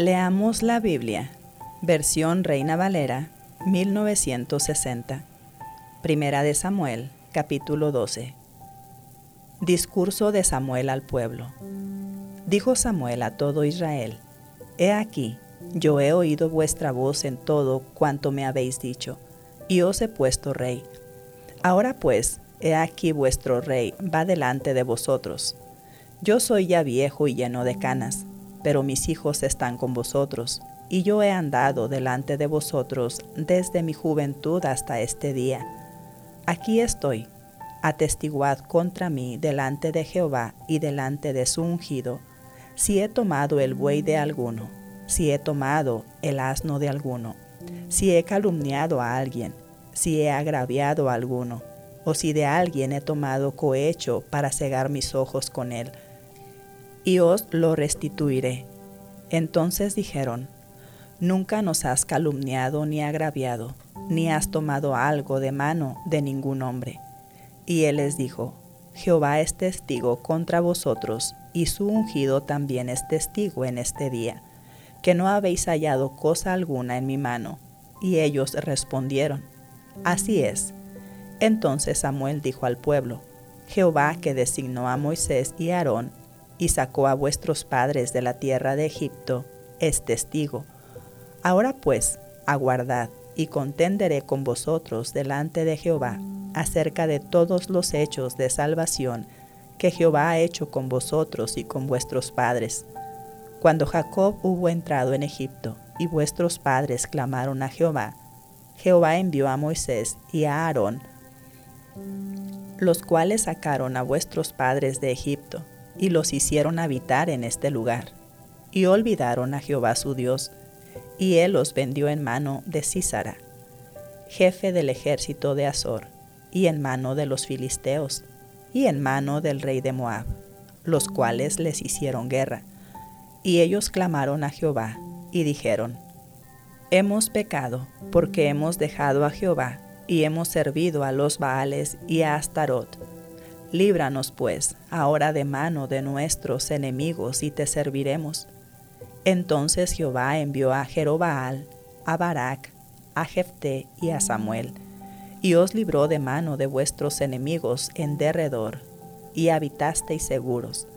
Leamos la Biblia, versión Reina Valera, 1960. Primera de Samuel, capítulo 12. Discurso de Samuel al pueblo. Dijo Samuel a todo Israel, He aquí, yo he oído vuestra voz en todo cuanto me habéis dicho, y os he puesto rey. Ahora pues, he aquí vuestro rey va delante de vosotros. Yo soy ya viejo y lleno de canas pero mis hijos están con vosotros, y yo he andado delante de vosotros desde mi juventud hasta este día. Aquí estoy, atestiguad contra mí delante de Jehová y delante de su ungido, si he tomado el buey de alguno, si he tomado el asno de alguno, si he calumniado a alguien, si he agraviado a alguno, o si de alguien he tomado cohecho para cegar mis ojos con él, y os lo restituiré. Entonces dijeron, Nunca nos has calumniado ni agraviado, ni has tomado algo de mano de ningún hombre. Y él les dijo, Jehová es testigo contra vosotros, y su ungido también es testigo en este día, que no habéis hallado cosa alguna en mi mano. Y ellos respondieron, Así es. Entonces Samuel dijo al pueblo, Jehová que designó a Moisés y Aarón y sacó a vuestros padres de la tierra de Egipto, es testigo. Ahora pues, aguardad y contenderé con vosotros delante de Jehová acerca de todos los hechos de salvación que Jehová ha hecho con vosotros y con vuestros padres. Cuando Jacob hubo entrado en Egipto y vuestros padres clamaron a Jehová, Jehová envió a Moisés y a Aarón, los cuales sacaron a vuestros padres de Egipto y los hicieron habitar en este lugar. Y olvidaron a Jehová su Dios, y él los vendió en mano de Císara, jefe del ejército de Azor, y en mano de los filisteos, y en mano del rey de Moab, los cuales les hicieron guerra. Y ellos clamaron a Jehová, y dijeron, Hemos pecado, porque hemos dejado a Jehová, y hemos servido a los Baales y a Astarot Líbranos, pues, ahora de mano de nuestros enemigos y te serviremos. Entonces Jehová envió a Jerobaal, a Barak, a Jefté y a Samuel, y os libró de mano de vuestros enemigos en derredor, y habitasteis seguros.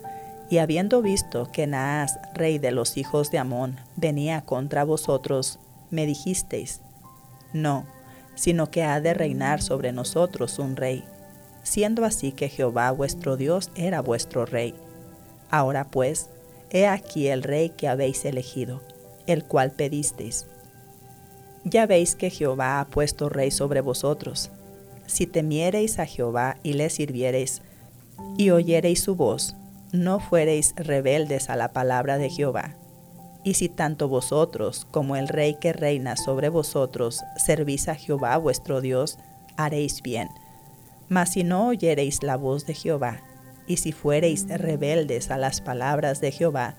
Y habiendo visto que Naas, rey de los hijos de Amón, venía contra vosotros, me dijisteis, no, sino que ha de reinar sobre nosotros un rey siendo así que Jehová vuestro Dios era vuestro rey. Ahora pues, he aquí el rey que habéis elegido, el cual pedisteis. Ya veis que Jehová ha puesto rey sobre vosotros. Si temiereis a Jehová y le sirviereis, y oyereis su voz, no fuereis rebeldes a la palabra de Jehová. Y si tanto vosotros como el rey que reina sobre vosotros servís a Jehová vuestro Dios, haréis bien mas si no oyereis la voz de Jehová, y si fuereis rebeldes a las palabras de Jehová,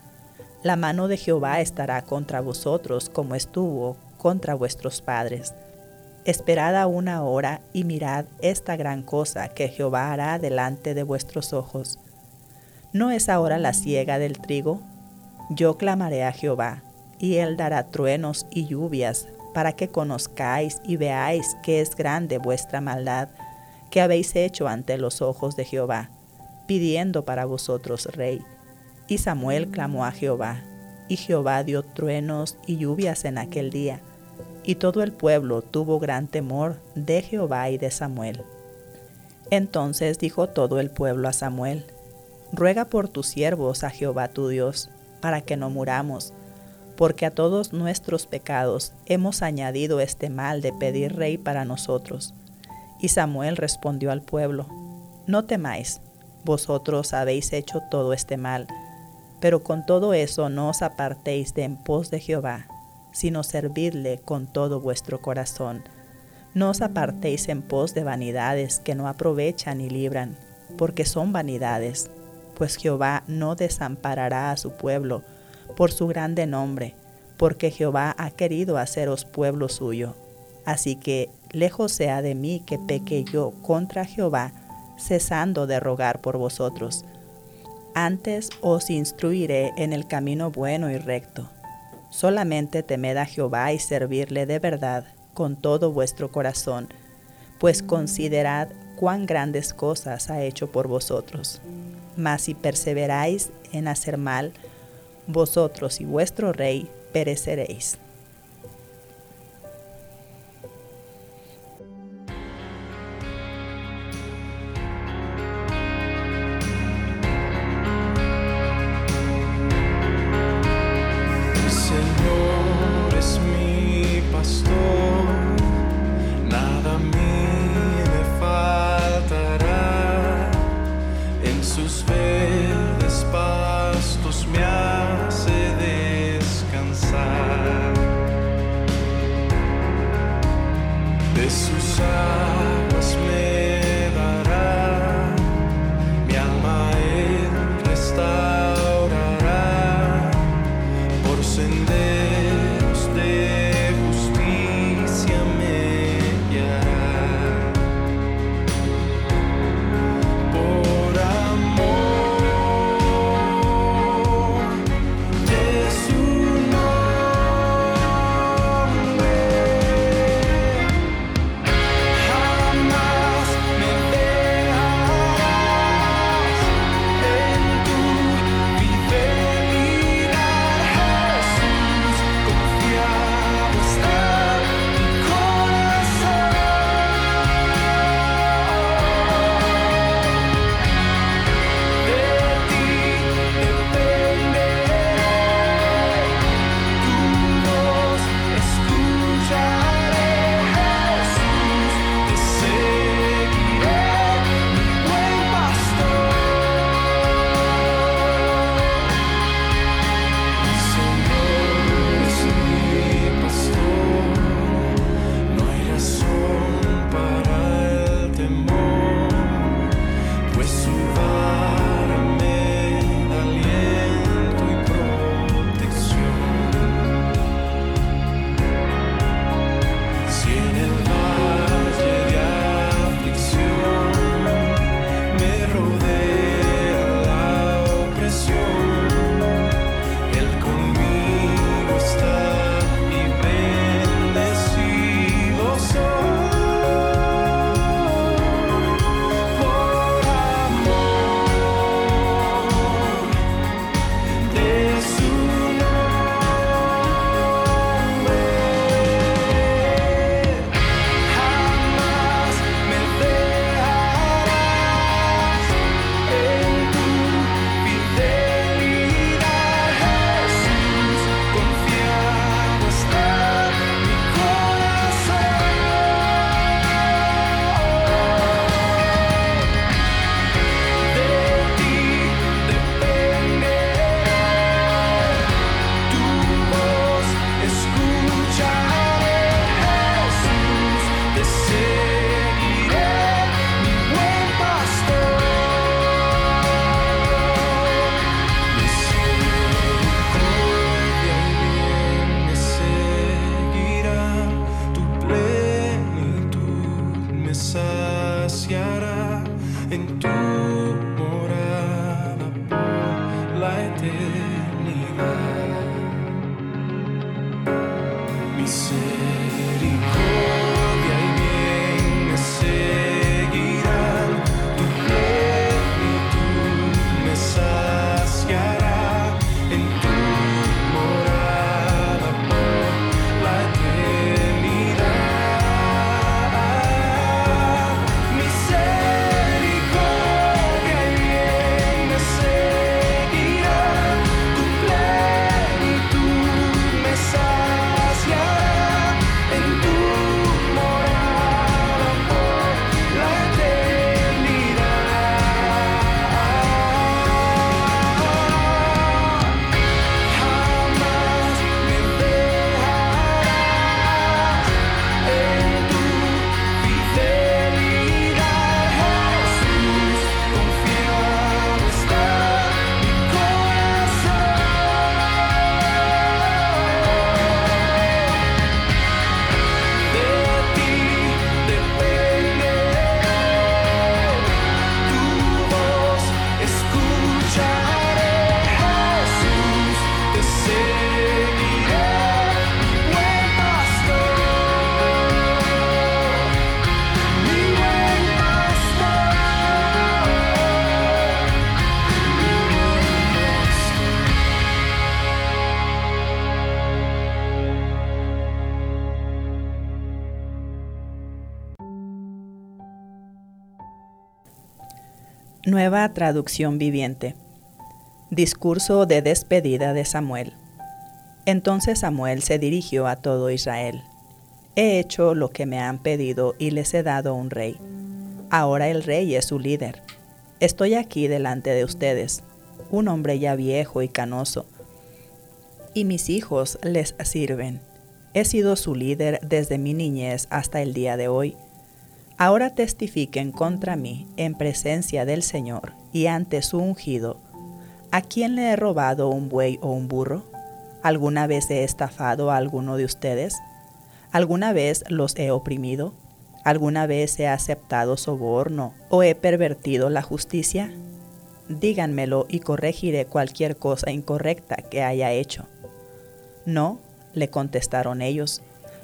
la mano de Jehová estará contra vosotros como estuvo contra vuestros padres. Esperad aún ahora y mirad esta gran cosa que Jehová hará delante de vuestros ojos. ¿No es ahora la siega del trigo? Yo clamaré a Jehová, y él dará truenos y lluvias, para que conozcáis y veáis que es grande vuestra maldad que habéis hecho ante los ojos de Jehová, pidiendo para vosotros rey. Y Samuel clamó a Jehová, y Jehová dio truenos y lluvias en aquel día, y todo el pueblo tuvo gran temor de Jehová y de Samuel. Entonces dijo todo el pueblo a Samuel, Ruega por tus siervos a Jehová tu Dios, para que no muramos, porque a todos nuestros pecados hemos añadido este mal de pedir rey para nosotros y Samuel respondió al pueblo, No temáis, vosotros habéis hecho todo este mal, Pero con todo eso no os apartéis de en pos de Jehová, sino servidle con todo vuestro corazón. No os apartéis en pos de vanidades que no aprovechan ni libran, porque son vanidades, pues Jehová no desamparará a su pueblo por su grande nombre, porque Jehová ha querido haceros pueblo suyo. Así que lejos sea de mí que peque yo contra Jehová, cesando de rogar por vosotros. Antes os instruiré en el camino bueno y recto. Solamente temed a Jehová y servirle de verdad con todo vuestro corazón, pues considerad cuán grandes cosas ha hecho por vosotros. Mas si perseveráis en hacer mal, vosotros y vuestro rey pereceréis. This was Nueva traducción viviente. Discurso de despedida de Samuel. Entonces Samuel se dirigió a todo Israel. He hecho lo que me han pedido y les he dado un rey. Ahora el rey es su líder. Estoy aquí delante de ustedes, un hombre ya viejo y canoso, y mis hijos les sirven. He sido su líder desde mi niñez hasta el día de hoy. Ahora testifiquen contra mí en presencia del Señor y ante su ungido. ¿A quién le he robado un buey o un burro? ¿Alguna vez he estafado a alguno de ustedes? ¿Alguna vez los he oprimido? ¿Alguna vez he aceptado soborno o he pervertido la justicia? Díganmelo y corregiré cualquier cosa incorrecta que haya hecho. No, le contestaron ellos,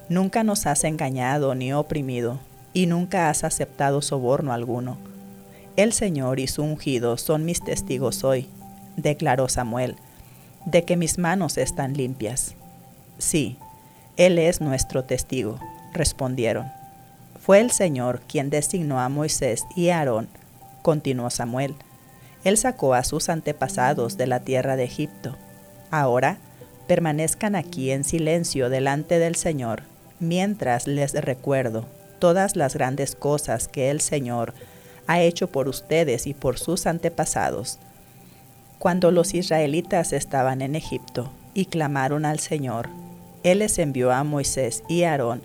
nunca nos has engañado ni oprimido, y nunca has aceptado soborno alguno. El Señor y su ungido son mis testigos hoy, declaró Samuel, de que mis manos están limpias. Sí, Él es nuestro testigo, respondieron. Fue el Señor quien designó a Moisés y a Aarón, continuó Samuel. Él sacó a sus antepasados de la tierra de Egipto. Ahora, permanezcan aquí en silencio delante del Señor, mientras les recuerdo todas las grandes cosas que el Señor ha hecho por ustedes y por sus antepasados. Cuando los israelitas estaban en Egipto y clamaron al Señor, Él les envió a Moisés y Aarón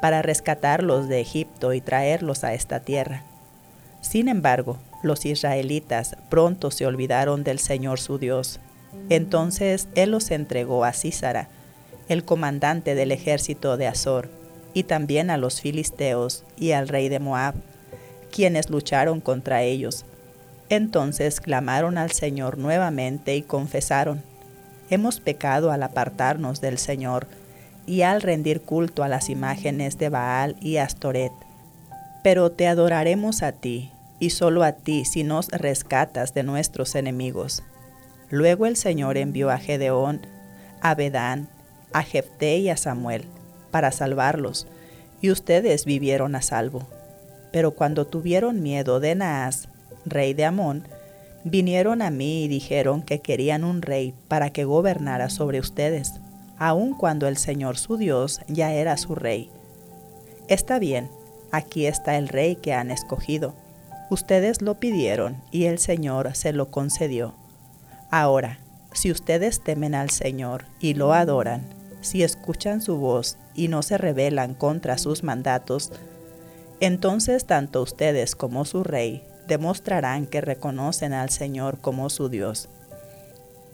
para rescatarlos de Egipto y traerlos a esta tierra. Sin embargo, los israelitas pronto se olvidaron del Señor su Dios entonces él los entregó a Císara, el comandante del ejército de Azor, y también a los filisteos y al rey de Moab, quienes lucharon contra ellos. Entonces clamaron al Señor nuevamente y confesaron, Hemos pecado al apartarnos del Señor y al rendir culto a las imágenes de Baal y Astoret. Pero te adoraremos a ti, y solo a ti si nos rescatas de nuestros enemigos. Luego el Señor envió a Gedeón, a Bedán, a Jefté y a Samuel para salvarlos, y ustedes vivieron a salvo. Pero cuando tuvieron miedo de Naas, rey de Amón, vinieron a mí y dijeron que querían un rey para que gobernara sobre ustedes, aun cuando el Señor su Dios ya era su rey. Está bien, aquí está el rey que han escogido. Ustedes lo pidieron y el Señor se lo concedió. Ahora, si ustedes temen al Señor y lo adoran, si escuchan su voz y no se rebelan contra sus mandatos, entonces tanto ustedes como su rey demostrarán que reconocen al Señor como su Dios.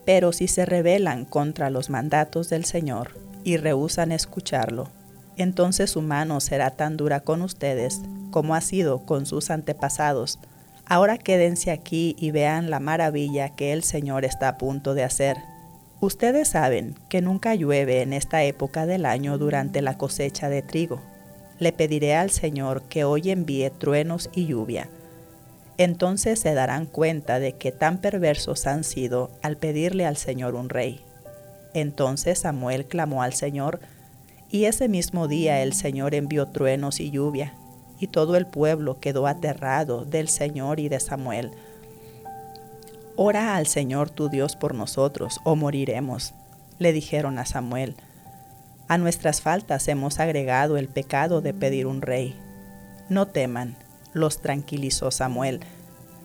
Pero si se rebelan contra los mandatos del Señor y rehúsan escucharlo, entonces su mano será tan dura con ustedes como ha sido con sus antepasados, Ahora quédense aquí y vean la maravilla que el Señor está a punto de hacer. Ustedes saben que nunca llueve en esta época del año durante la cosecha de trigo. Le pediré al Señor que hoy envíe truenos y lluvia. Entonces se darán cuenta de que tan perversos han sido al pedirle al Señor un rey. Entonces Samuel clamó al Señor, y ese mismo día el Señor envió truenos y lluvia, y todo el pueblo quedó aterrado del Señor y de Samuel. Ora al Señor tu Dios por nosotros, o moriremos, le dijeron a Samuel. A nuestras faltas hemos agregado el pecado de pedir un rey. No teman, los tranquilizó Samuel.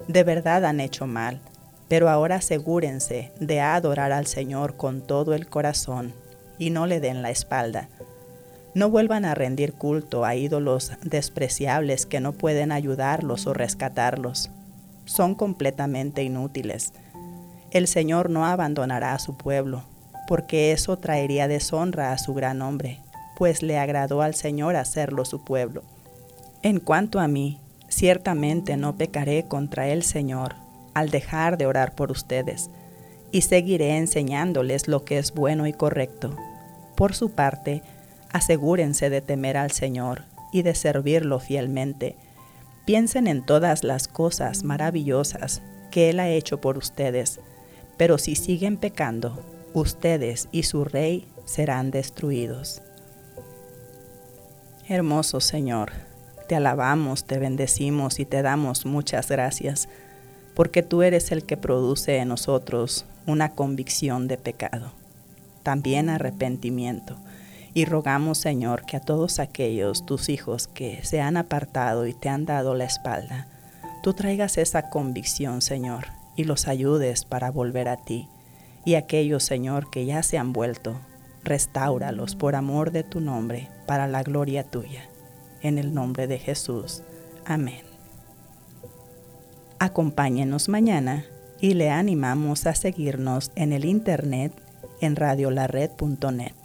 De verdad han hecho mal, pero ahora asegúrense de adorar al Señor con todo el corazón y no le den la espalda no vuelvan a rendir culto a ídolos despreciables que no pueden ayudarlos o rescatarlos. Son completamente inútiles. El Señor no abandonará a su pueblo, porque eso traería deshonra a su gran nombre, pues le agradó al Señor hacerlo su pueblo. En cuanto a mí, ciertamente no pecaré contra el Señor al dejar de orar por ustedes, y seguiré enseñándoles lo que es bueno y correcto. Por su parte, Asegúrense de temer al Señor y de servirlo fielmente. Piensen en todas las cosas maravillosas que Él ha hecho por ustedes, pero si siguen pecando, ustedes y su rey serán destruidos. Hermoso Señor, te alabamos, te bendecimos y te damos muchas gracias porque tú eres el que produce en nosotros una convicción de pecado, también arrepentimiento. Y rogamos, Señor, que a todos aquellos tus hijos que se han apartado y te han dado la espalda, tú traigas esa convicción, Señor, y los ayudes para volver a ti. Y aquellos, Señor, que ya se han vuelto, restáuralos por amor de tu nombre, para la gloria tuya. En el nombre de Jesús. Amén. Acompáñenos mañana y le animamos a seguirnos en el internet en radiolared.net.